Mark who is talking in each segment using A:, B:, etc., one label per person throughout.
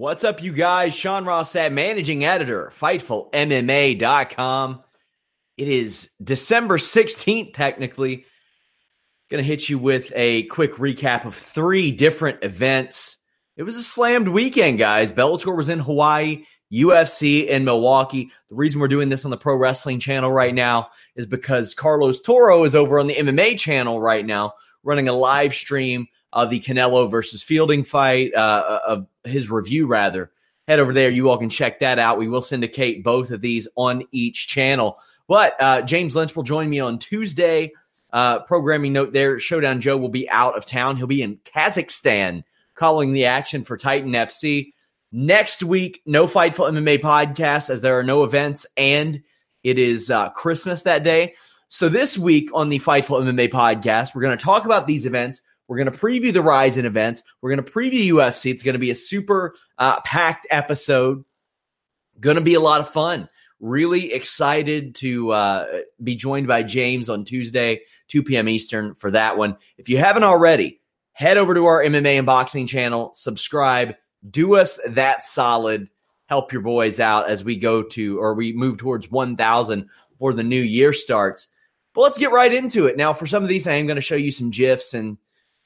A: What's up, you guys? Sean Ross Sapp, managing editor, FightfulMMA.com. It is December 16th, technically. Going to hit you with a quick recap of three different events. It was a slammed weekend, guys. Bellator was in Hawaii, UFC in Milwaukee. The reason we're doing this on the Pro Wrestling channel right now is because Carlos Toro is over on the MMA channel right now, running a live stream of the Canelo versus Fielding fight, uh, of his review, rather. Head over there. You all can check that out. We will syndicate both of these on each channel. But uh, James Lynch will join me on Tuesday. Uh, programming note there Showdown Joe will be out of town. He'll be in Kazakhstan calling the action for Titan FC. Next week, no Fightful MMA podcast as there are no events and it is uh, Christmas that day. So this week on the Fightful MMA podcast, we're going to talk about these events. We're going to preview the Rizin events. We're going to preview UFC. It's going to be a super uh, packed episode. Going to be a lot of fun. Really excited to uh, be joined by James on Tuesday, 2 p.m. Eastern for that one. If you haven't already, head over to our MMA and boxing channel, subscribe, do us that solid, help your boys out as we go to or we move towards 1,000 before the new year starts. But let's get right into it. Now, for some of these, I am going to show you some GIFs and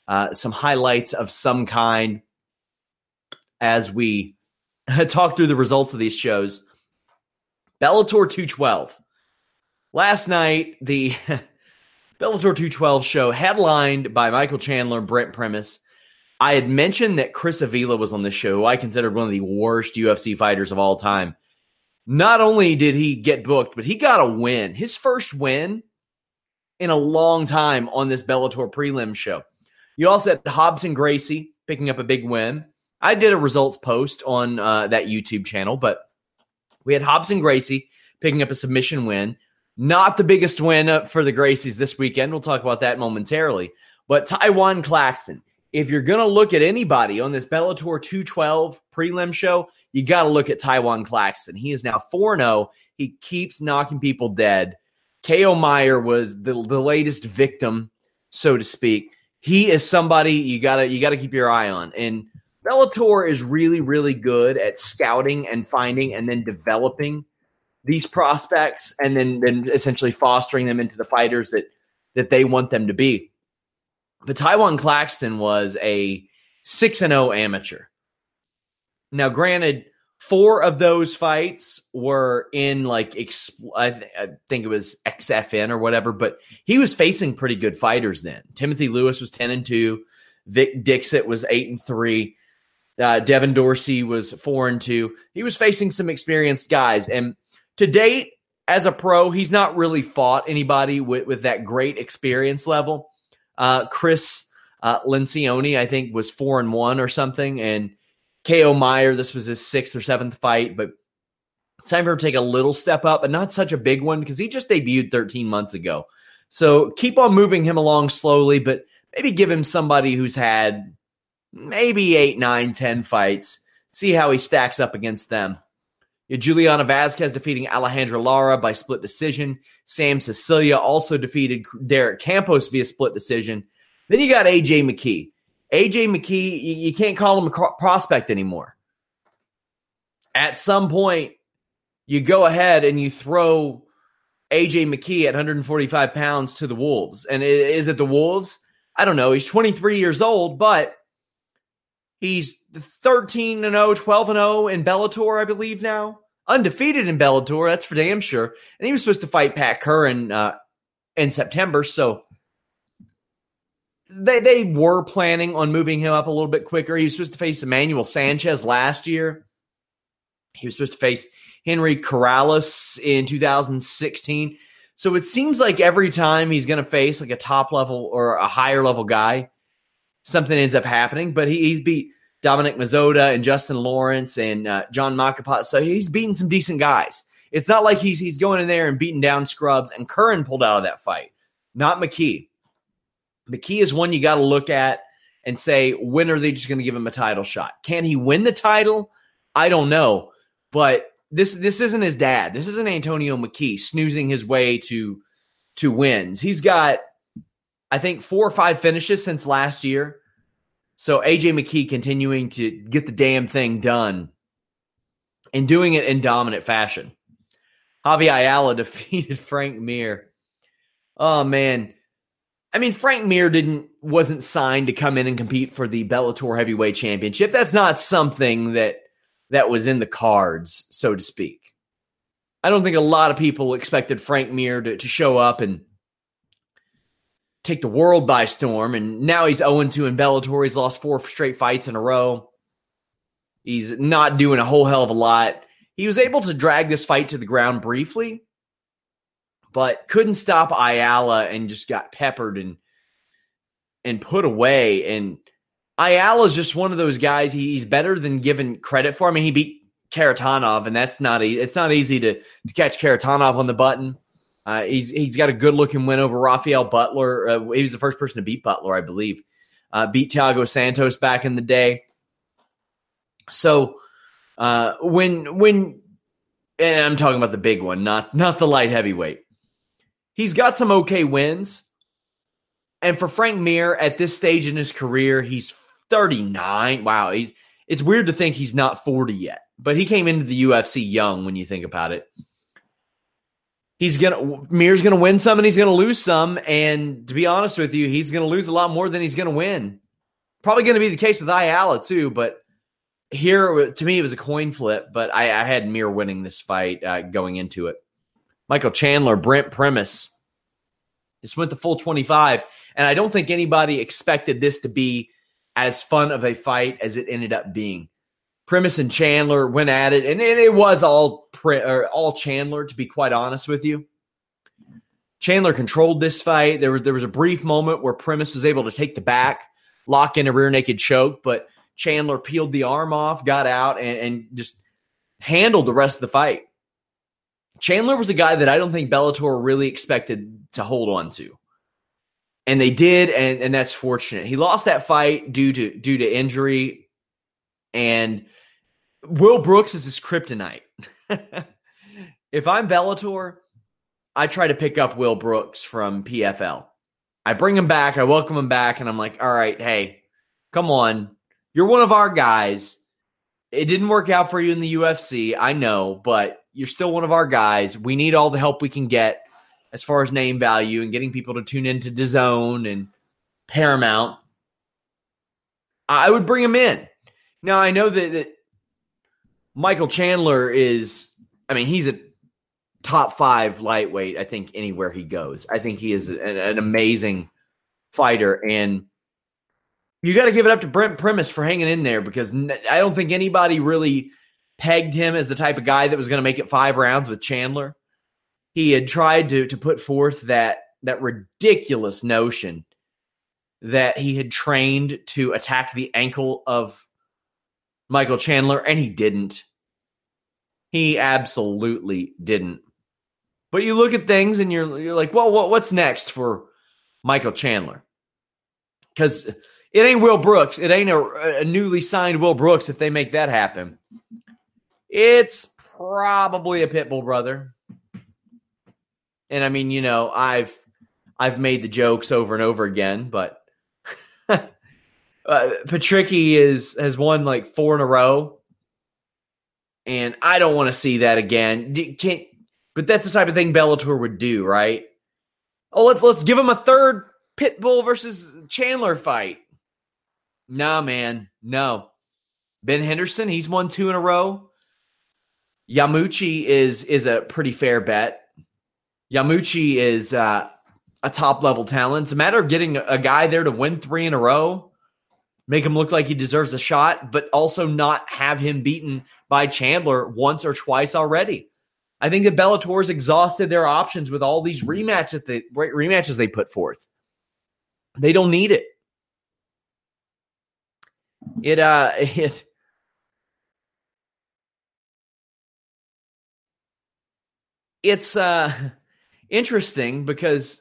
A: uh, some highlights of some kind as we talk through the results of these shows. Bellator 212. Last night, the Bellator 212 show headlined by Michael Chandler and Brent Primus. I had mentioned that Chris Avila was on the show, who I considered one of the worst UFC fighters of all time. Not only did he get booked, but he got a win. His first win in a long time on this Bellator prelim show. You also had Robson Gracie picking up a big win. I did a results post on uh, that YouTube channel, but we had Robson Gracie picking up a submission win. Not the biggest win for the Gracies this weekend. We'll talk about that momentarily. But Tywan Claxton, if you're going to look at anybody on this Bellator 212 prelim show, you got to look at Tywan Claxton. He is now 4 0. He keeps knocking people dead. KO Meyer was the, the latest victim, so to speak he is somebody you gotta you gotta keep your eye on. And Bellator is really really good at scouting and finding and then developing these prospects and then then essentially fostering them into the fighters that that they want them to be. But Tywan Claxton was a six and zero oh amateur. Now, granted, four of those fights were in like exp- I, th- I, think it was XFN or whatever, but he was facing pretty good fighters then. Timothy Lewis was ten and two, Vic Dixit was eight and three, uh, Devin Dorsey was four and two. He was facing some experienced guys, and to date, as a pro, he's not really fought anybody with, with that great experience level. Uh, Chris uh, Lencioni, I think, was four and one or something, and KO Meyer, this was his sixth or seventh fight, but it's time for him to take a little step up, but not such a big one because he just debuted 13 months ago. So keep on moving him along slowly, but maybe give him somebody who's had maybe eight, nine, ten fights. See how he stacks up against them. Juliana Vasquez defeating Alejandra Lara by split decision. Sam Sicilia also defeated Derek Campos via split decision. Then you got AJ McKee. AJ McKee, you, you can't call him a prospect anymore. At some point, you go ahead and you throw AJ McKee at 145 pounds to the Wolves. And is it the Wolves? I don't know. He's 23 years old, but He's 13 and 0, 12 and 0 in Bellator, I believe now. Undefeated in Bellator, that's for damn sure. And he was supposed to fight Pat Curran uh, in September, so they they were planning on moving him up a little bit quicker. He was supposed to face Emmanuel Sanchez last year. He was supposed to face Henry Corrales in 2016. So it seems like every time he's going to face like a top level or a higher level guy, something ends up happening. But he, he's beat Dominic Mazzotta and Justin Lawrence and uh, John Macapá. So he's beaten some decent guys. It's not like he's he's going in there and beating down scrubs. And Curran pulled out of that fight, not McKee. McKee is one you got to look at and say, when are they just going to give him a title shot? Can he win the title? I don't know. But this this isn't his dad. This isn't Antonio McKee snoozing his way to to wins. He's got I think four or five finishes since last year. So AJ McKee continuing to get the damn thing done and doing it in dominant fashion. Javy Ayala defeated Frank Mir. Oh man. I mean, Frank Mir didn't wasn't signed to come in and compete for the Bellator Heavyweight Championship. That's not something that that was in the cards, so to speak. I don't think a lot of people expected Frank Mir to, to show up and take the world by storm. And now he's 0 2 in Bellator. He's lost four straight fights in a row. He's not doing a whole hell of a lot. He was able to drag this fight to the ground briefly, but couldn't stop Ayala and just got peppered and and put away. And Ayala's just one of those guys. He's better than given credit for. I mean, he beat Kharitonov, and that's not a, it's not easy to, to catch Kharitonov on the button. Uh, he's he's got a good looking win over Rafael Butler. Uh, he was the first person to beat Butler, I believe. Uh, beat Thiago Santos back in the day. So uh, when when and I'm talking about the big one, not not the light heavyweight. He's got some okay wins. And for Frank Mir at this stage in his career, he's 39. Wow, he's it's weird to think he's not 40 yet. But he came into the UFC young when you think about it he's gonna Mir's gonna win some and he's gonna lose some. And to be honest with you, he's gonna lose a lot more than he's gonna win. Probably gonna be the case with Ayala too, but here to me it was a coin flip, but I, I had Mir winning this fight uh, going into it. Michael Chandler, Brent Primus. This went the full 25, and I don't think anybody expected this to be as fun of a fight as it ended up being. Primus and Chandler went at it, and, it was all or all Chandler, to be quite honest with you. Chandler controlled this fight. There was there was a brief moment where Primus was able to take the back, lock in a rear naked choke, but Chandler peeled the arm off, got out, and, and just handled the rest of the fight. Chandler was a guy that I don't think Bellator really expected to hold on to. And they did, and, and that's fortunate. He lost that fight due to due to injury. And Will Brooks is his kryptonite. if I'm Bellator, I try to pick up Will Brooks from PFL. I bring him back, I welcome him back, and I'm like, all right, hey, come on. You're one of our guys. It didn't work out for you in the UFC, I know, but you're still one of our guys. We need all the help we can get as far as name value and getting people to tune into DAZN and Paramount. I would bring him in. Now I know that, that Michael Chandler is, I mean, he's a top five lightweight, I think, anywhere he goes. I think he is an, an amazing fighter. And you got to give it up to Brent Primus for hanging in there because I don't think anybody really pegged him as the type of guy that was going to make it five rounds with Chandler. He had tried to to put forth that that ridiculous notion that he had trained to attack the ankle of Michael Chandler, and he didn't. He absolutely didn't. But you look at things and you're you're like, well, what, what's next for Michael Chandler? Because it ain't Will Brooks. It ain't a, a newly signed Will Brooks if they make that happen. It's probably a Pitbull brother. And I mean, you know, I've I've made the jokes over and over again, but uh, Patricky is has won like four in a row, and I don't want to see that again. Can't, but that's the type of thing Bellator would do, right? Oh, let's let's give him a third Pitbull versus Chandler fight. Nah, man. No. Ben Henderson, he's won two in a row. Yamauchi is is a pretty fair bet. Yamauchi is uh, a top level talent. It's a matter of getting a guy there to win three in a row, make him look like he deserves a shot, but also not have him beaten by Chandler once or twice already. I think that Bellator's exhausted their options with all these rematches they rematches they put forth. They don't need it. It uh it it's uh interesting because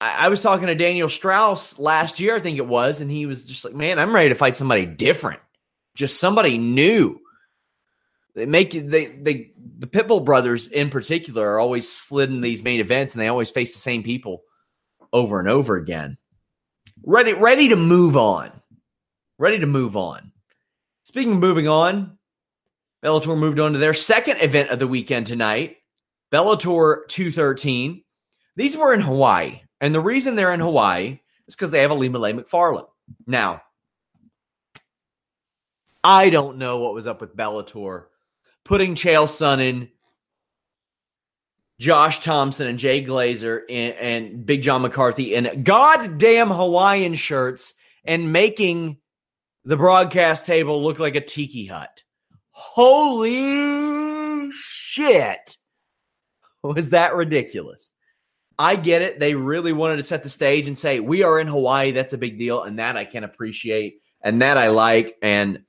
A: I, I was talking to Daniel Strauss last year, I think it was, and he was just like, "Man, I'm ready to fight somebody different, just somebody new." They make they they the Pitbull brothers in particular are always slid in these main events, and they always face the same people over and over again. Ready ready to move on, ready to move on. Speaking of moving on, Bellator moved on to their second event of the weekend tonight, Bellator 213. These were in Hawaii. And the reason they're in Hawaii is because they have Ilima-Lei Macfarlane. Now, I don't know what was up with Bellator putting Chael Sonnen, Josh Thomson, and Jay Glazer in, and Big John McCarthy in goddamn Hawaiian shirts and making the broadcast table look like a tiki hut. Holy shit. Was that ridiculous? I get it. They really wanted to set the stage and say, we are in Hawaii. That's a big deal. And that I can appreciate. And that I like. And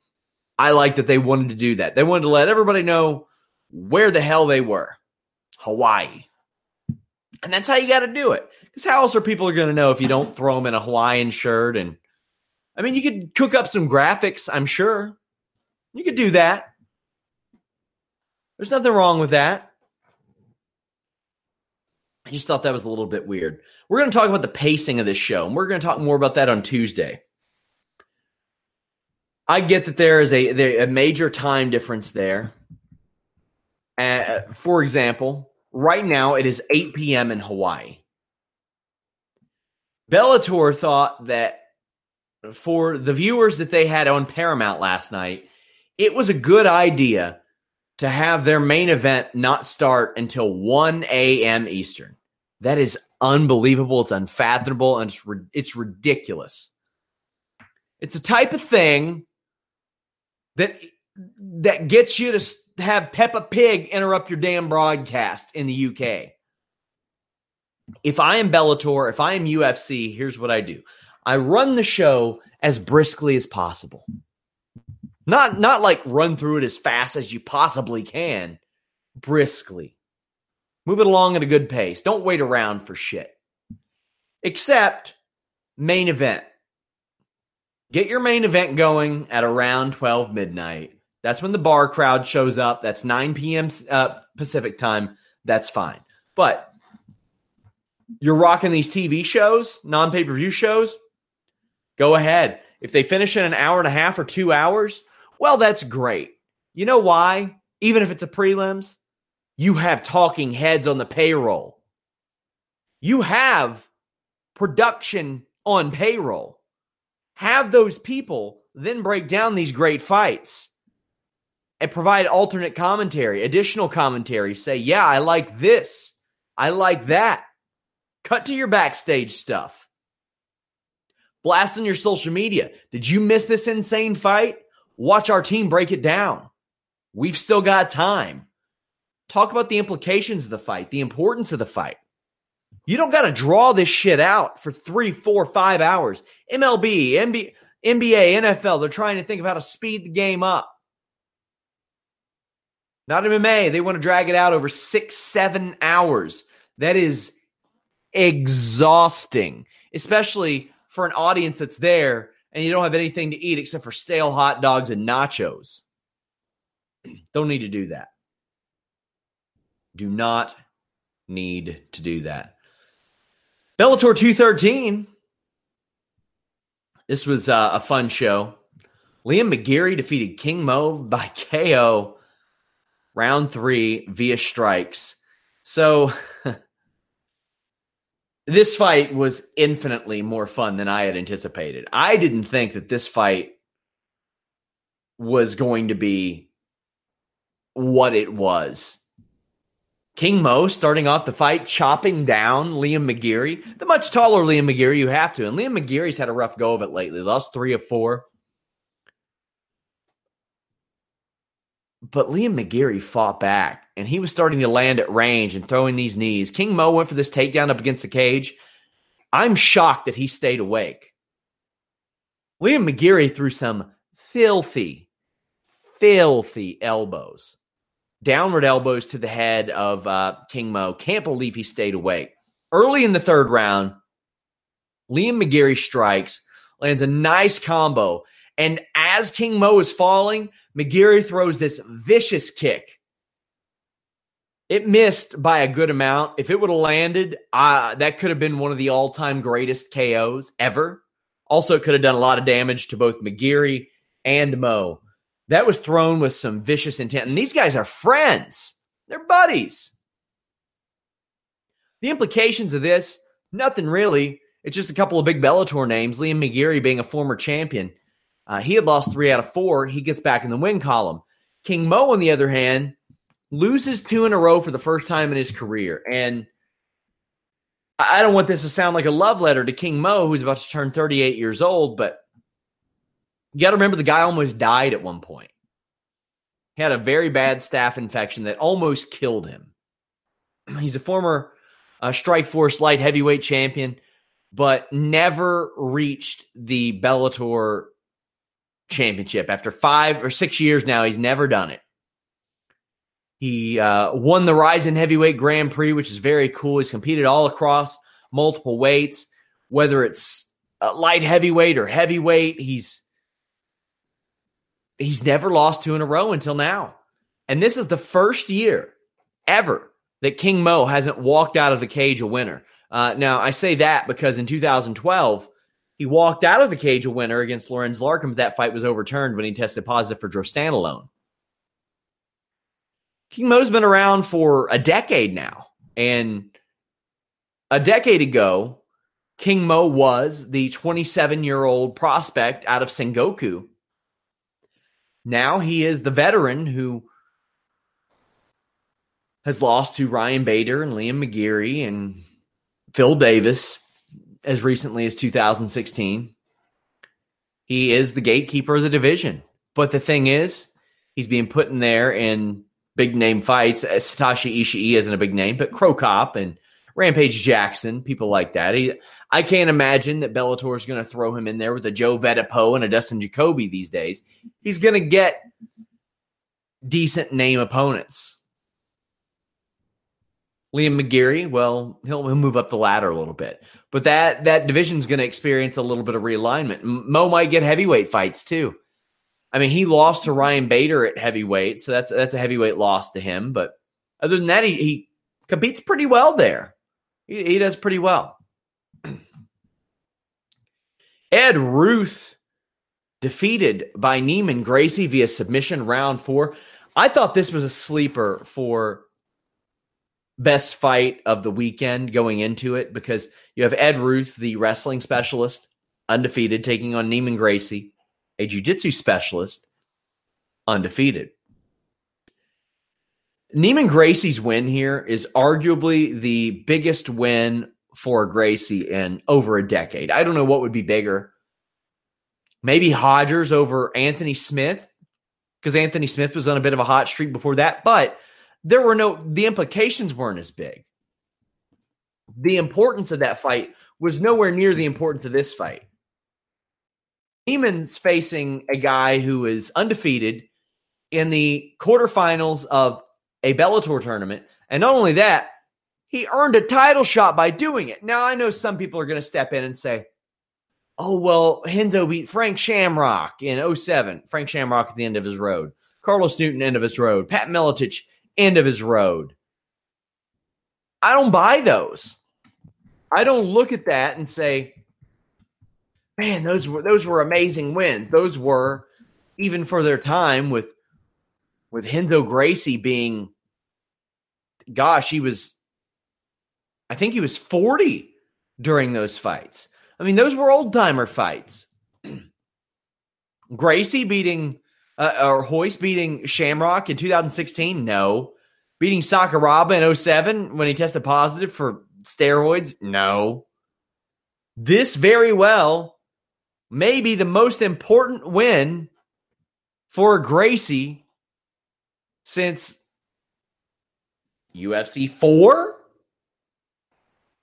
A: I like that they wanted to do that. They wanted to let everybody know where the hell they were Hawaii. And that's how you got to do it. Because how else are people going to know if you don't throw them in a Hawaiian shirt? And I mean, you could cook up some graphics, I'm sure. You could do that. There's nothing wrong with that. I just thought that was a little bit weird. We're going to talk about the pacing of this show, and we're going to talk more about that on Tuesday. I get that there is a, a major time difference there. Uh, for example, right now it is 8 p.m. in Hawaii. Bellator thought that for the viewers that they had on Paramount last night, it was a good idea to have their main event not start until 1 a.m. Eastern. That is unbelievable. It's unfathomable and it's it's ridiculous. It's a type of thing that that gets you to have Peppa Pig interrupt your damn broadcast in the UK. If I am Bellator, if I am UFC, here's what I do. I run the show as briskly as possible. Not not like run through it as fast as you possibly can, briskly. Move it along at a good pace. Don't wait around for shit. Except main event. Get your main event going at around 12 midnight. That's when the bar crowd shows up. That's 9 p.m. Uh, Pacific time. That's fine. But you're rocking these TV shows, non pay per view shows. Go ahead. If they finish in an hour and a half or two hours, well, that's great. You know why? Even if it's a prelims, you have talking heads on the payroll. You have production on payroll. Have those people then break down these great fights and provide alternate commentary, additional commentary. Say, yeah, I like this. I like that. Cut to your backstage stuff. Blast on your social media. Did you miss this insane fight? Watch our team break it down. We've still got time. Talk about the implications of the fight, the importance of the fight. You don't got to draw this shit out for three, four, five hours. MLB, NBA, NBA, NFL, they're trying to think of how to speed the game up. Not MMA. They want to drag it out over six, seven hours. That is exhausting, especially for an audience that's there and you don't have anything to eat except for stale hot dogs and nachos. don't need to do that do not need to do that. Bellator 213. This was uh, a fun show. Liam McGeary defeated King Mo by KO round three via strikes. So this fight was infinitely more fun than I had anticipated. I didn't think that this fight was going to be what it was. King Mo starting off the fight, chopping down Liam McGeary, the much taller Liam McGeary. You have to, and Liam McGeary's had a rough go of it lately. Lost three of four. But Liam McGeary fought back and he was starting to land at range and throwing these knees. King Mo went for this takedown up against the cage. I'm shocked that he stayed awake. Liam McGeary threw some filthy, filthy elbows, downward elbows to the head of uh, King Mo. Can't believe he stayed awake. Early in the third round, Liam McGeary strikes, lands a nice combo, and as King Mo is falling, McGeary throws this vicious kick. It missed by a good amount. If it would have landed, uh, that could have been one of the all time greatest KOs ever. Also, it could have done a lot of damage to both McGeary and Mo. That was thrown with some vicious intent. And these guys are friends, they're buddies. The implications of this, nothing really. It's just a couple of big Bellator names, Liam McGeary being a former champion. Uh, he had lost three out of four. He gets back in the win column. King Mo, on the other hand, loses two in a row for the first time in his career. And I don't want this to sound like a love letter to King Mo, who's about to turn 38 years old, but you got to remember the guy almost died at one point. He had a very bad staph infection that almost killed him. He's a former uh, Strikeforce light heavyweight champion, but never reached the Bellator championship. After five or six years now, he's never done it. He uh, won the Rizin Heavyweight Grand Prix, which is very cool. He's competed all across multiple weights, whether it's light heavyweight or heavyweight. He's he's never lost two in a row until now, and this is the first year ever that King Mo hasn't walked out of the cage a winner. Uh, now I say that because in 2012 he walked out of the cage a winner against Lorenz Larkin, but that fight was overturned when he tested positive for drostanolone. King Mo's been around for a decade now. And a decade ago, King Mo was the 27 year old prospect out of Sengoku. Now he is the veteran who has lost to Ryan Bader and Liam McGeary and Phil Davis as recently as 2016. He is the gatekeeper of the division. But the thing is, he's being put in there in big name fights. Satoshi Ishii isn't a big name, but Cro Cop and Rampage Jackson, people like that. He, I can't imagine that Bellator is going to throw him in there with a Joe Vedepo and a Dustin Jacoby these days. He's going to get decent name opponents. Liam McGeary, well, he'll, he'll move up the ladder a little bit, but that that division's going to experience a little bit of realignment. Mo might get heavyweight fights too. I mean, he lost to Ryan Bader at heavyweight, so that's that's a heavyweight loss to him. But other than that, he, he competes pretty well there. He, he does pretty well. Ed Ruth defeated by Neiman Gracie via submission round four. I thought this was a sleeper for best fight of the weekend going into it because you have Ed Ruth, the wrestling specialist, undefeated, taking on Neiman Gracie, a jiu-jitsu specialist, undefeated. Neiman Gracie's win here is arguably the biggest win for Gracie in over a decade. I don't know what would be bigger. Maybe Hodgers over Anthony Smith, because Anthony Smith was on a bit of a hot streak before that, but – there were no the implications weren't as big. The importance of that fight was nowhere near the importance of this fight. Neiman's facing a guy who is undefeated in the quarterfinals of a Bellator tournament. And not only that, he earned a title shot by doing it. Now, I know some people are going to step in and say, oh, well, Renzo beat Frank Shamrock in 07. Frank Shamrock at the end of his road. Carlos Newton, end of his road. Pat Miletich, end of his road. I don't buy those. I don't look at that and say, man, those were those were amazing wins. Those were even for their time with with Renzo Gracie being gosh, he was I think he was 40 during those fights. I mean, those were old timer fights. Gracie beating uh, or Hoist beating Shamrock in 2016? No. Beating Sakuraba in 07 when he tested positive for steroids? No. This very well may be the most important win for Gracie since UFC 4?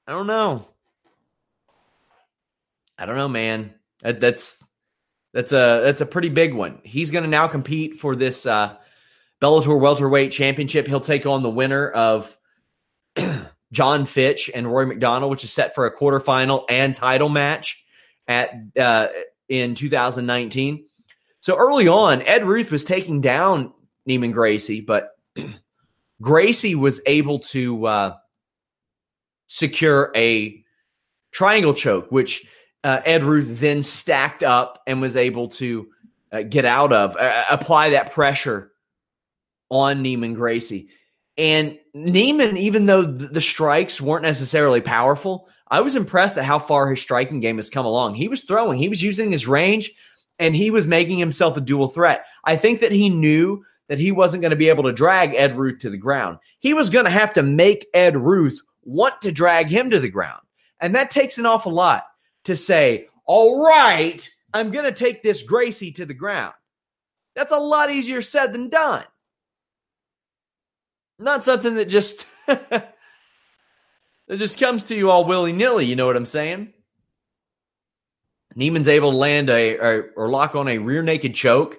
A: I don't know. I don't know, man. That, that's that's a that's a pretty big one. He's going to now compete for this uh, Bellator welterweight championship. He'll take on the winner of Jon Fitch and Rory MacDonald, which is set for a quarterfinal and title match at uh, in 2019. So early on, Ed Ruth was taking down Neiman Gracie, but Gracie was able to uh, secure a triangle choke, which uh, Ed Ruth then stacked up and was able to uh, get out of, uh, apply that pressure on Neiman Gracie. And Neiman, even though the strikes weren't necessarily powerful, I was impressed at how far his striking game has come along. He was throwing, he was using his range, and he was making himself a dual threat. I think that he knew that he wasn't going to be able to drag Ed Ruth to the ground. He was going to have to make Ed Ruth want to drag him to the ground. And that takes an awful lot to say, all right, I'm going to take this Gracie to the ground. That's a lot easier said than done. Not something that just that just comes to you all willy nilly. You know what I'm saying? Neiman's able to land a or, or lock on a rear naked choke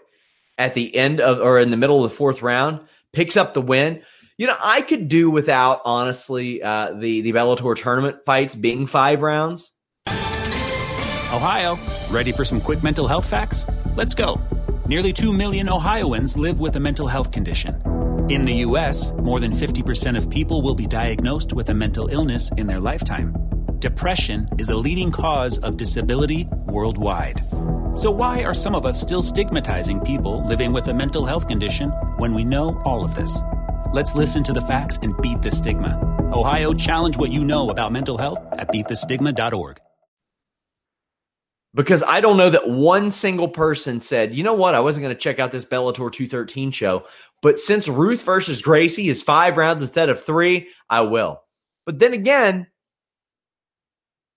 A: at the end of or in the middle of the fourth round, picks up the win. You know, I could do without honestly uh, the the Bellator tournament fights being five rounds.
B: Ohio, ready for some quick mental health facts? Let's go. Nearly two million Ohioans live with a mental health condition. In the U.S., more than 50% of people will be diagnosed with a mental illness in their lifetime. Depression is a leading cause of disability worldwide. So, why are some of us still stigmatizing people living with a mental health condition when we know all of this? Let's listen to the facts and beat the stigma. Ohio, challenge what you know about mental health at beatthestigma.org
A: because I don't know that one single person said, you know what, I wasn't going to check out this Bellator 213 show, but since Ruth versus Gracie is five rounds instead of three, I will. But then again,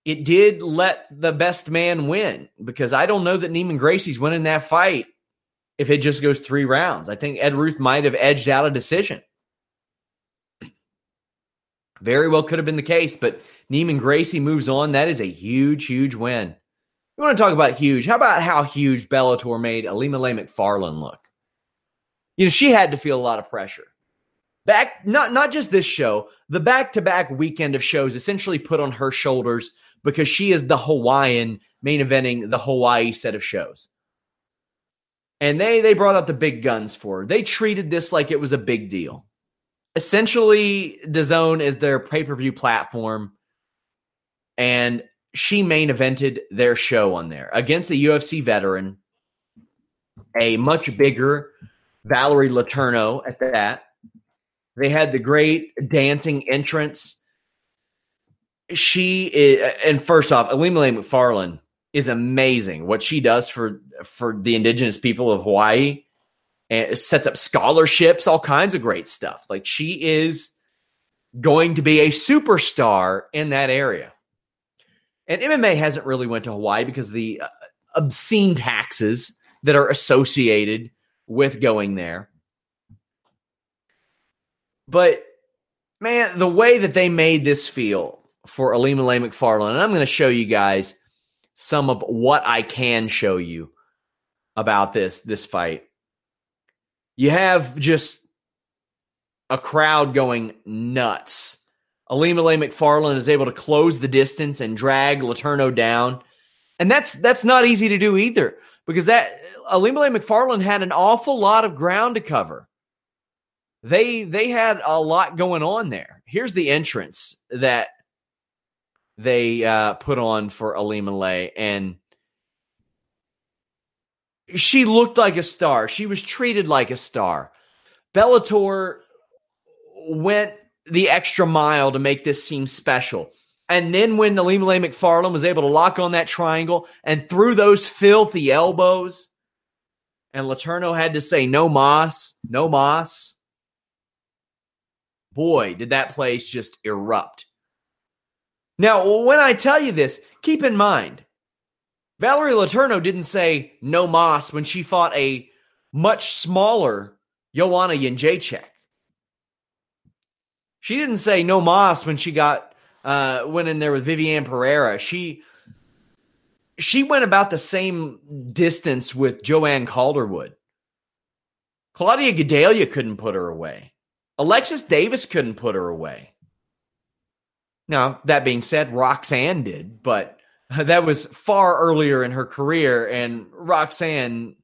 A: it did let the best man win because I don't know that Neiman Gracie's winning that fight if it just goes three rounds. I think Ed Ruth might have edged out a decision. Very well could have been the case, but Neiman Gracie moves on. That is a huge, huge win. You want to talk about huge? How about how huge Bellator made Ilima-Lei Macfarlane look? You know, she had to feel a lot of pressure. Back, not not just this show, the back to back weekend of shows essentially put on her shoulders because she is the Hawaiian main eventing the Hawaii set of shows. And they they brought out the big guns for her. They treated this like it was a big deal. Essentially, DAZN is their pay per view platform, and she main evented their show on there against the UFC veteran, a much bigger Valerie Letourneau at that. They had the great dancing entrance. She is, and first off, Ilima-Lei Macfarlane is amazing. What she does for for the indigenous people of Hawaii, and sets up scholarships, all kinds of great stuff. Like she is going to be a superstar in that area. And MMA hasn't really went to Hawaii because the uh, obscene taxes that are associated with going there. But man, the way that they made this feel for Ilima-Lei Macfarlane, and I'm going to show you guys some of what I can show you about this this fight. You have just a crowd going nuts Ilima-Lei Macfarlane is able to close the distance and drag Letourneau down. And that's that's not easy to do either because that Ilima-Lei Macfarlane had an awful lot of ground to cover. They they had a lot going on there. Here's the entrance that they uh, put on for Ilima-Lei and she looked like a star. She was treated like a star. Bellator went the extra mile to make this seem special. And then when Ilima-Lei Macfarlane was able to lock on that triangle and threw those filthy elbows, and Letourneau had to say, no Moss, no Moss. Boy, did that place just erupt. Now, when I tell you this, keep in mind, Valerie Letourneau didn't say no Moss when she fought a much smaller Joanna Jędrzejczyk. She didn't say no Moss when she got uh, went in there with Vivian Pereira. She she went about the same distance with Joanne Calderwood. Claudia Gadelha couldn't put her away. Alexis Davis couldn't put her away. Now, that being said, Roxanne did, but that was far earlier in her career, and Roxanne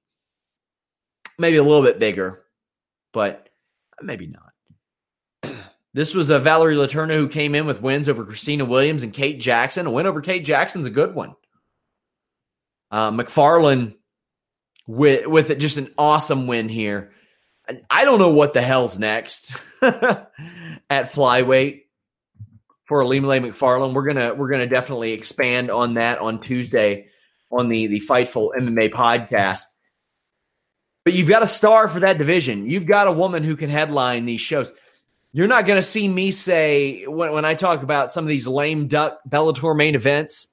A: maybe a little bit bigger, but maybe not. this was a Valerie Letourneau who came in with wins over Christina Williams and Kate Jackson. A win over Kate Jackson's a good one. Uh, Macfarlane with with just an awesome win here. I don't know what the hell's next at flyweight for Ilima-Lei Macfarlane. We're gonna we're gonna definitely expand on that on Tuesday on the the Fightful MMA podcast. But you've got a star for that division. You've got a woman who can headline these shows. You're not going to see me say when, when I talk about some of these lame duck Bellator main events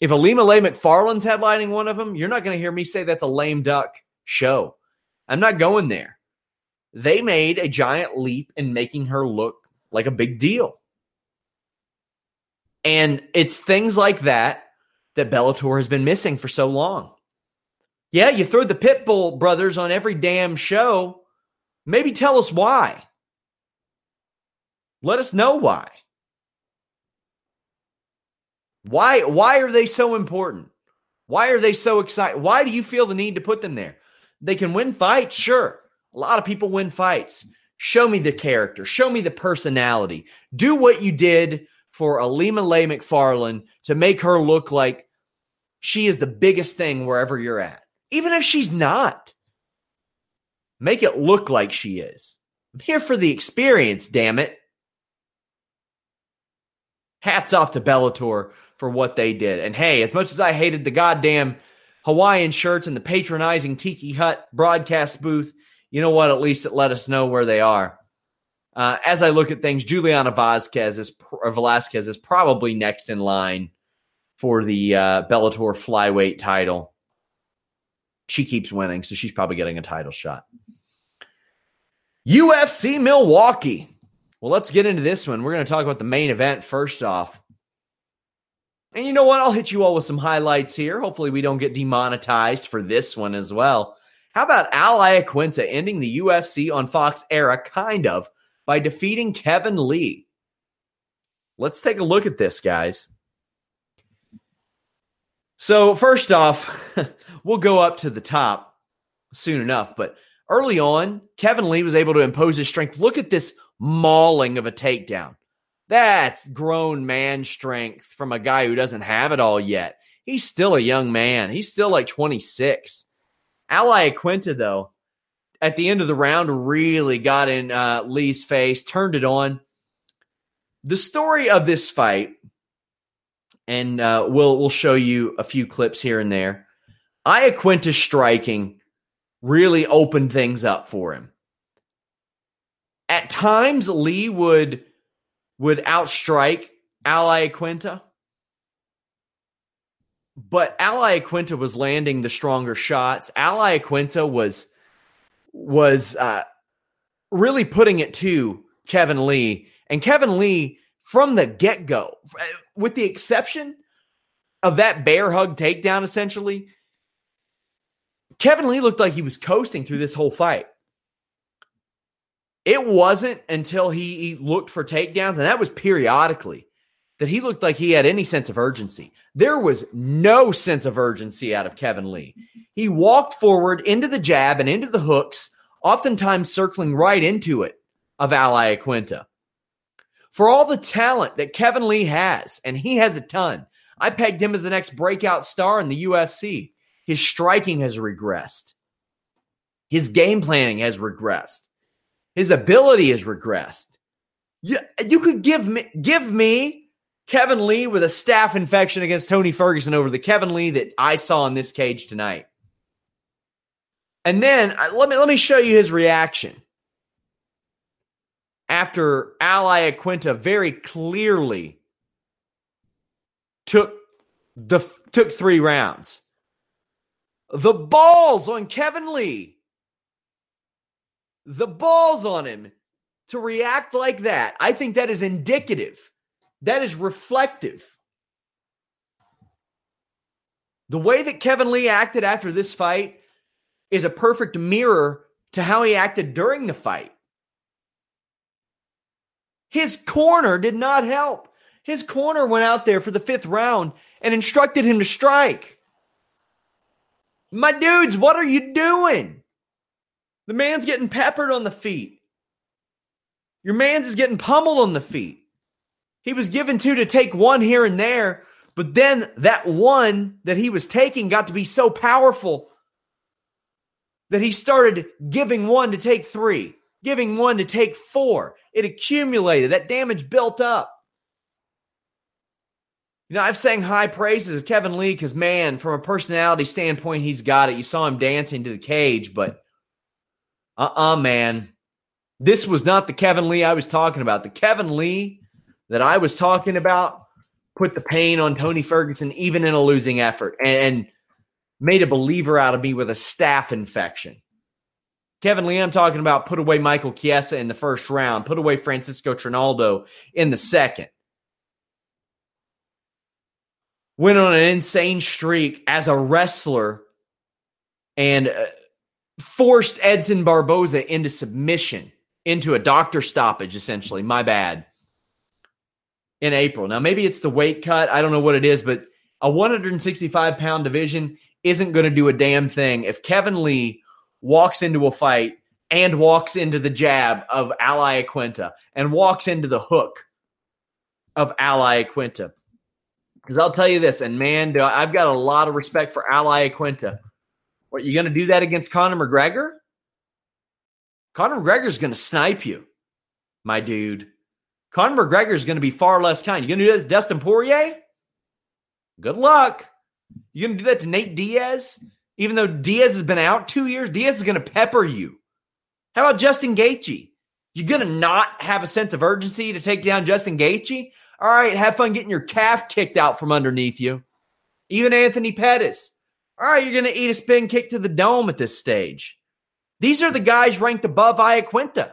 A: if Ilima-Lei Macfarlane's headlining one of them, you're not going to hear me say that's a lame duck show. I'm not going there. They made a giant leap in making her look like a big deal. And it's things like that that Bellator has been missing for so long. Yeah, you throw the Pitbull brothers on every damn show. Maybe tell us why. Let us know why. Why why are they so important? Why are they so excited? Why do you feel the need to put them there? They can win fights, sure. A lot of people win fights. Show me the character, show me the personality. Do what you did for Ilima-Lei Macfarlane to make her look like she is the biggest thing wherever you're at. Even if she's not. Make it look like she is. I'm here for the experience, damn it. Hats off to Bellator for what they did. And hey, as much as I hated the goddamn Hawaiian shirts and the patronizing Tiki Hut broadcast booth, you know what? At least it let us know where they are. Uh, as I look at things, Juliana Vasquez is Velasquez is probably next in line for the uh, Bellator flyweight title. She keeps winning, so she's probably getting a title shot. UFC Milwaukee. Well, let's get into this one. We're going to talk about the main event first off. And you know what? I'll hit you all with some highlights here. Hopefully, we don't get demonetized for this one as well. How about Al Iaquinta ending the UFC on Fox era, kind of, by defeating Kevin Lee? Let's take a look at this, guys. So, first off, we'll go up to the top soon enough, but early on, Kevin Lee was able to impose his strength. Look at this mauling of a takedown. That's grown man strength from a guy who doesn't have it all yet. He's still a young man. He's still like 26. Al Iaquinta, though, at the end of the round, really got in uh, Lee's face, turned it on. The story of this fight, and uh, we'll we'll show you a few clips here and there. Iaquinta striking really opened things up for him. At times, Lee would would outstrike Al Iaquinta. But Al Iaquinta was landing the stronger shots. Al Iaquinta was was uh, really putting it to Kevin Lee. And Kevin Lee, from the get go, with the exception of that bear hug takedown, essentially, Kevin Lee looked like he was coasting through this whole fight. It wasn't until he looked for takedowns, and that was periodically, that he looked like he had any sense of urgency. There was no sense of urgency out of Kevin Lee. He walked forward into the jab and into the hooks, oftentimes circling right into it of Al Iaquinta. For all the talent that Kevin Lee has, and he has a ton, I pegged him as the next breakout star in the UFC. His striking has regressed. His game planning has regressed. His ability has regressed. You, you could give me give me Kevin Lee with a staph infection against Tony Ferguson over the Kevin Lee that I saw in this cage tonight. And then uh, let me let me show you his reaction after Al Iaquinta very clearly took the took three rounds. The balls on Kevin Lee. The balls on him to react like that. I think that is indicative. That is reflective. The way that Kevin Lee acted after this fight is a perfect mirror to how he acted during the fight. His corner did not help. His corner went out there for the fifth round and instructed him to strike. My dudes, what are you doing? The man's getting peppered on the feet. Your man's is getting pummeled on the feet. He was given two to take one here and there, but then that one that he was taking got to be so powerful that he started giving one to take three, giving one to take four. It accumulated. That damage built up. You know, I've sang high praises of Kevin Lee because, man, from a personality standpoint, he's got it. You saw him dancing to the cage, but uh uh-uh, uh man. This was not the Kevin Lee I was talking about. The Kevin Lee that I was talking about put the pain on Tony Ferguson, even in a losing effort, and made a believer out of me with a staph infection. Kevin Lee, I'm talking about put away Michael Chiesa in the first round, put away Francisco Trinaldo in the second. Went on an insane streak as a wrestler and uh, forced Edson Barboza into submission, into a doctor stoppage, essentially. My bad. In April. Now, maybe it's the weight cut. I don't know what it is, but a 165 pound division isn't going to do a damn thing if Kevin Lee walks into a fight and walks into the jab of Al Iaquinta and walks into the hook of Al Iaquinta. Because I'll tell you this, and man, I've got a lot of respect for Al Iaquinta. What, you going to do that against Conor McGregor? Conor McGregor's going to snipe you, my dude. Conor McGregor is going to be far less kind. You're going to do that to Dustin Poirier? Good luck. You're going to do that to Nate Diaz? Even though Diaz has been out two years, Diaz is going to pepper you. How about Justin Gaethje? You're going to not have a sense of urgency to take down Justin Gaethje? All right, have fun getting your calf kicked out from underneath you. Even Anthony Pettis. All right, you're going to eat a spin kick to the dome at this stage. These are the guys ranked above Iaquinta.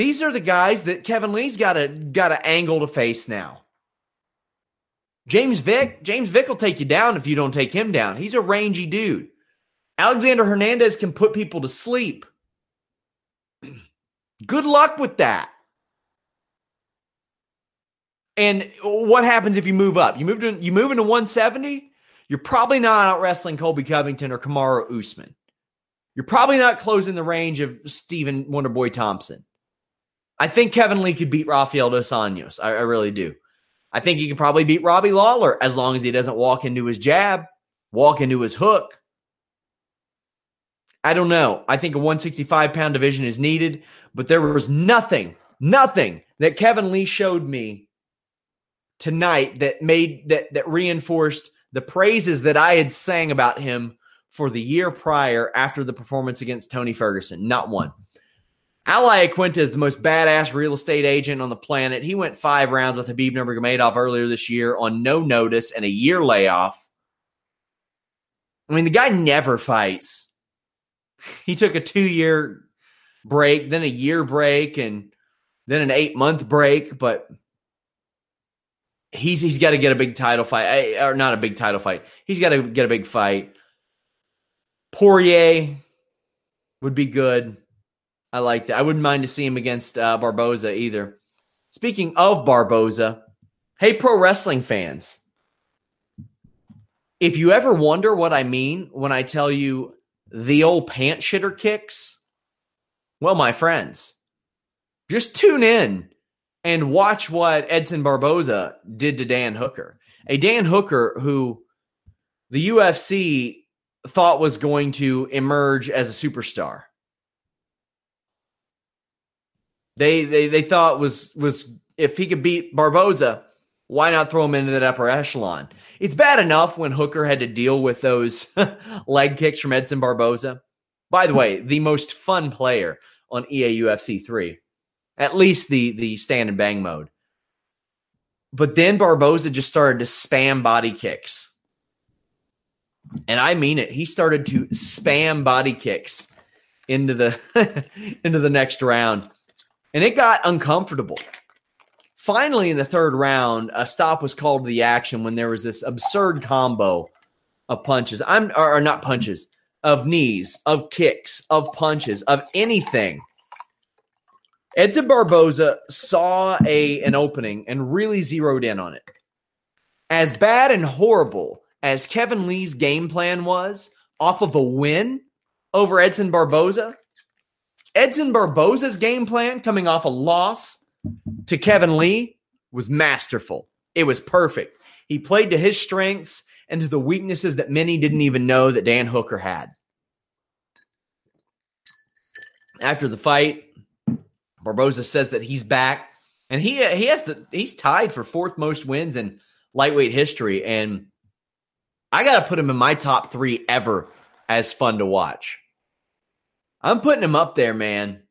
A: These are the guys that Kevin Lee's got a got an angle to face now. James Vick, James Vick will take you down if you don't take him down. He's a rangy dude. Alexander Hernandez can put people to sleep. Good luck with that. And what happens if you move up? You move to you move into 170. You're probably not out wrestling Colby Covington or Kamaru Usman. You're probably not closing the range of Stephen Wonderboy Thompson. I think Kevin Lee could beat Rafael dos Anjos. I, I really do. I think he could probably beat Robbie Lawler as long as he doesn't walk into his jab, walk into his hook. I don't know. I think a 165 pound division is needed, but there was nothing, nothing that Kevin Lee showed me tonight that made that that reinforced the praises that I had sang about him for the year prior after the performance against Tony Ferguson. Not one. Al Iaquinta is the most badass real estate agent on the planet. He went five rounds with Khabib Nurmagomedov earlier this year on no notice and a year layoff. I mean, the guy never fights. He took a two year break, then a year break, and then an eight month break. But he's he's got to get a big title fight, or not a big title fight. He's got to get a big fight. Poirier would be good. I like that. I wouldn't mind to see him against uh, Barboza either. Speaking of Barboza, hey, pro wrestling fans. If you ever wonder what I mean when I tell you the old pant shitter kicks, well, my friends, just tune in and watch what Edson Barboza did to Dan Hooker. A Dan Hooker who the UFC thought was going to emerge as a superstar. They they they thought was was if he could beat Barboza, why not throw him into that upper echelon? It's bad enough when Hooker had to deal with those leg kicks from Edson Barboza. By the way, the most fun player on EA UFC 3, at least the the stand and bang mode. But then Barboza just started to spam body kicks. And I mean it. He started to spam body kicks into the into the next round. And it got uncomfortable. Finally, in the third round, a stop was called to the action when there was this absurd combo of punches. I'm or, or not punches, of knees, of kicks, of punches, of anything. Edson Barboza saw a an opening and really zeroed in on it. As bad and horrible as Kevin Lee's game plan was off of a win over Edson Barboza, Edson Barboza's game plan coming off a loss to Kevin Lee was masterful. It was perfect. He played to his strengths and to the weaknesses that many didn't even know that Dan Hooker had. After the fight, Barboza says that he's back, and he he has the he's tied for fourth most wins in lightweight history, and I got to put him in my top three ever as fun to watch. I'm putting him up there, man.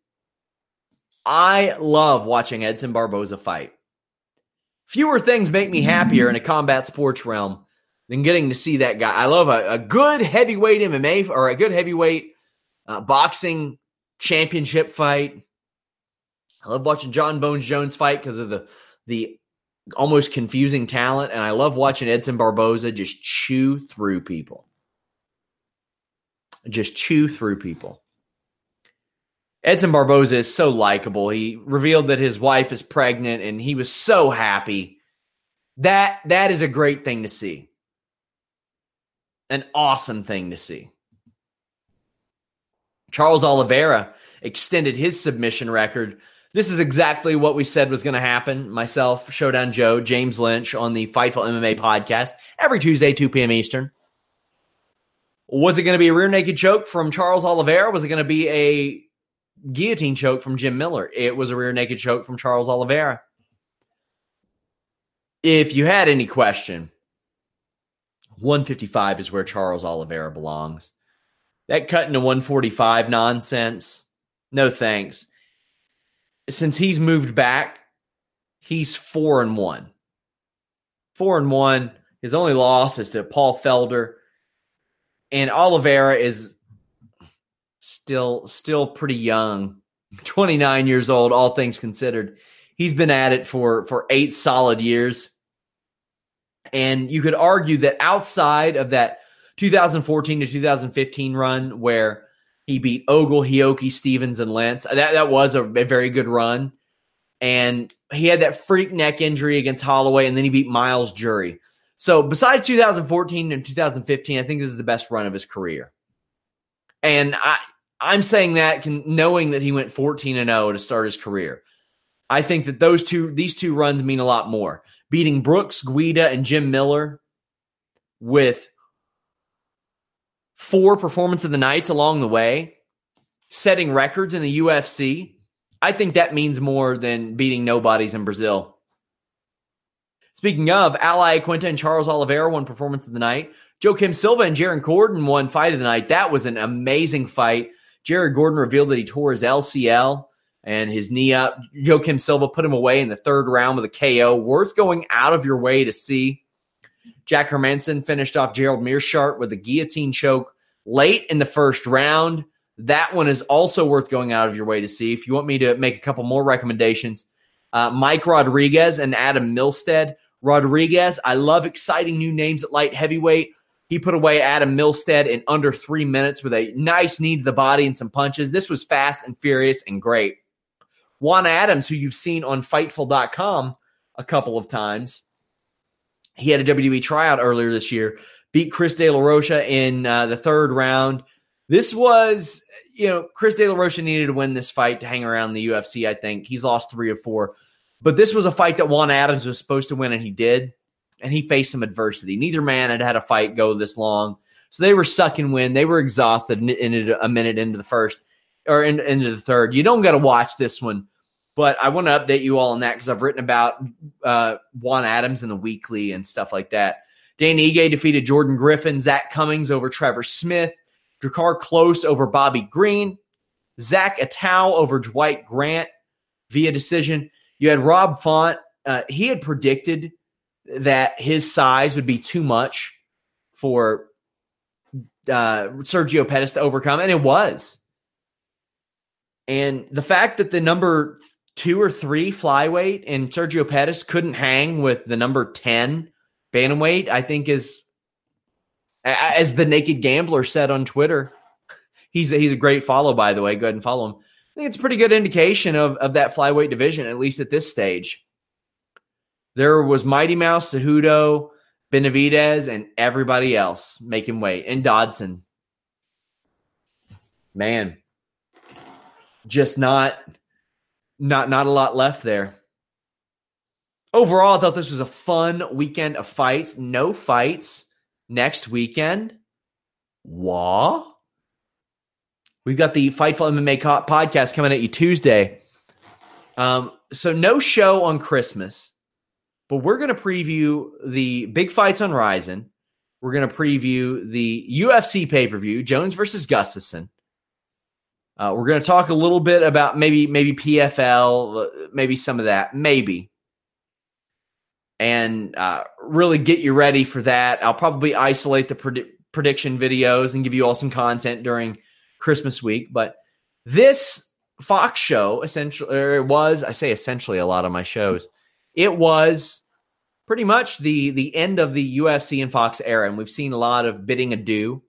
A: I love watching Edson Barboza fight. Fewer things make me happier in a combat sports realm than getting to see that guy. I love a, a good heavyweight MMA or a good heavyweight uh, boxing championship fight. I love watching John Bones Jones fight because of the the almost confusing talent, and I love watching Edson Barboza just chew through people. Just chew through people. Edson Barboza is so likable. He revealed that his wife is pregnant and he was so happy. That that is a great thing to see. An awesome thing to see. Charles Oliveira extended his submission record. This is exactly what we said was going to happen. Myself, Showdown Joe, James Lynch on the Fightful MMA podcast every Tuesday, 2 p.m. Eastern. Was it going to be a rear naked choke from Charles Oliveira? Was it going to be a guillotine choke from Jim Miller. It was a rear naked choke from Charles Oliveira. If you had any question, 155 is where Charles Oliveira belongs. That cut into 145 nonsense. No thanks. Since he's moved back, he's four and one. Four and one. His only loss is to Paul Felder. And Oliveira is still still pretty young 29 years old all things considered he's been at it for for eight solid years and you could argue that outside of that 2014 to 2015 run where he beat Ogle, Hioki, Stephens, and Lentz. That that was a, a, very good run. And he had that freak neck injury against Holloway, and then he beat Myles Jury. So besides 2014 and 2015, I think this is the best run of his career. And I I'm saying that can, knowing that he went 14 and 0 to start his career. I think that those two these two runs mean a lot more. Beating Brooks, Guida, and Jim Miller with four performance of the nights along the way, setting records in the UFC. I think that means more than beating nobodies in Brazil. Speaking of, Al Iaquinta and Charles Oliveira won performance of the night. Joaquim Silva and Jared Gordon won fight of the night. That was an amazing fight. Jared Gordon revealed that he tore his LCL and his knee up. Joaquim Silva put him away in the third round with a KO. Worth going out of your way to see. Jack Hermansson finished off Gerald Meerschaert with a guillotine choke late in the first round. That one is also worth going out of your way to see. If you want me to make a couple more recommendations, uh, Mike Rodriguez and Adam Milstead. Rodriguez, I love exciting new names at light heavyweight. He put away Adam Milstead in under three minutes with a nice knee to the body and some punches. This was fast and furious and great. Juan Adams, who you've seen on Fightful.com a couple of times, he had a WWE tryout earlier this year, beat Chris De La Rocha in uh, the third round. This was, you know, Chris De La Rocha needed to win this fight to hang around the UFC, I think. He's lost three of four. But this was a fight that Juan Adams was supposed to win, and he did and he faced some adversity. Neither man had had a fight go this long. So they were sucking wind. They were exhausted in, in a minute into the first or in, into the third. You don't got to watch this one But I want to update you all on that because I've written about uh, Juan Adams in the weekly and stuff like that. Dan Ige defeated Jordan Griffin, Zak Cummings over Trevor Smith, Drakkar Klose over Bobby Green, Zak Ottow over Dwight Grant via decision. You had Rob Font. Uh, he had predicted that his size would be too much for uh, Sergio Pettis to overcome, and it was. And the fact that the number two or three flyweight and Sergio Pettis couldn't hang with the number 10 bantamweight, I think is, as the Naked Gambler said on Twitter, he's a, he's a great follow, by the way. Go ahead and follow him. I think it's a pretty good indication of, of that flyweight division, at least at this stage. There was Mighty Mouse, Cejudo, Benavidez, and everybody else making weight, and Dodson. Man, just not not not a lot left there. Overall, I thought this was a fun weekend of fights. No fights next weekend. Wah. We've got the Fightful MMA podcast coming at you Tuesday. Um, so no show on Christmas, but we're going to preview the big fights on Rizin. We're going to preview the UFC pay per view, Jones versus Gustafsson. Uh, we're going to talk a little bit about maybe maybe PFL, maybe some of that, maybe, and uh, really get you ready for that. I'll probably isolate the pred- prediction videos and give you all some content during Christmas week. But this Fox show essentially or it was I say essentially a lot of my shows. It was pretty much the the end of the UFC and Fox era, and we've seen a lot of bidding adieu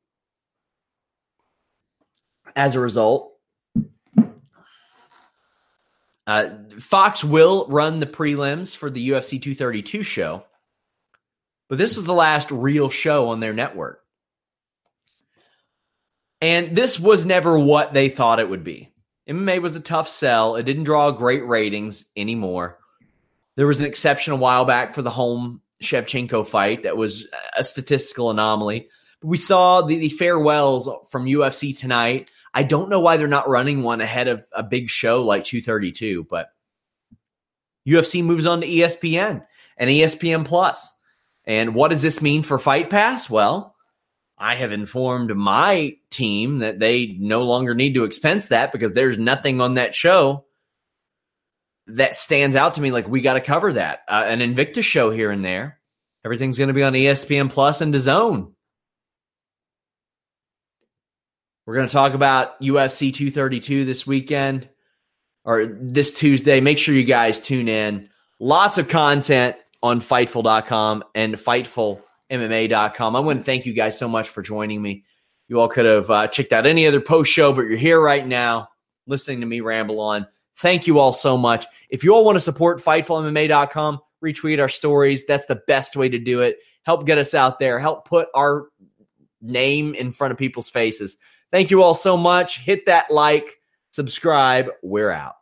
A: as a result. Uh, Fox will run the prelims for the UFC 232 show, but this was the last real show on their network. And this was never what they thought it would be. MMA was a tough sell. It didn't draw great ratings anymore. There was an exception a while back for the Holm Shevchenko fight that was a statistical anomaly. But we saw the, the farewells from UFC tonight I don't know why they're not running one ahead of a big show like 232, but UFC moves on to ESPN and ESPN Plus. And what does this mean for Fight Pass? Well, I have informed my team that they no longer need to expense that because there's nothing on that show that stands out to me like we got to cover that. Uh, an Invictus show here and there. Everything's going to be on ESPN Plus and DAZN. We're going to talk about UFC 232 this weekend or this Tuesday. Make sure you guys tune in. Lots of content on Fightful.com and FightfulMMA.com. I want to thank you guys so much for joining me. You all could have uh, checked out any other post show, but you're here right now listening to me ramble on. Thank you all so much. If you all want to support FightfulMMA.com, retweet our stories. That's the best way to do it. Help get us out there. Help put our name in front of people's faces. Thank you all so much. Hit that like, subscribe. We're out.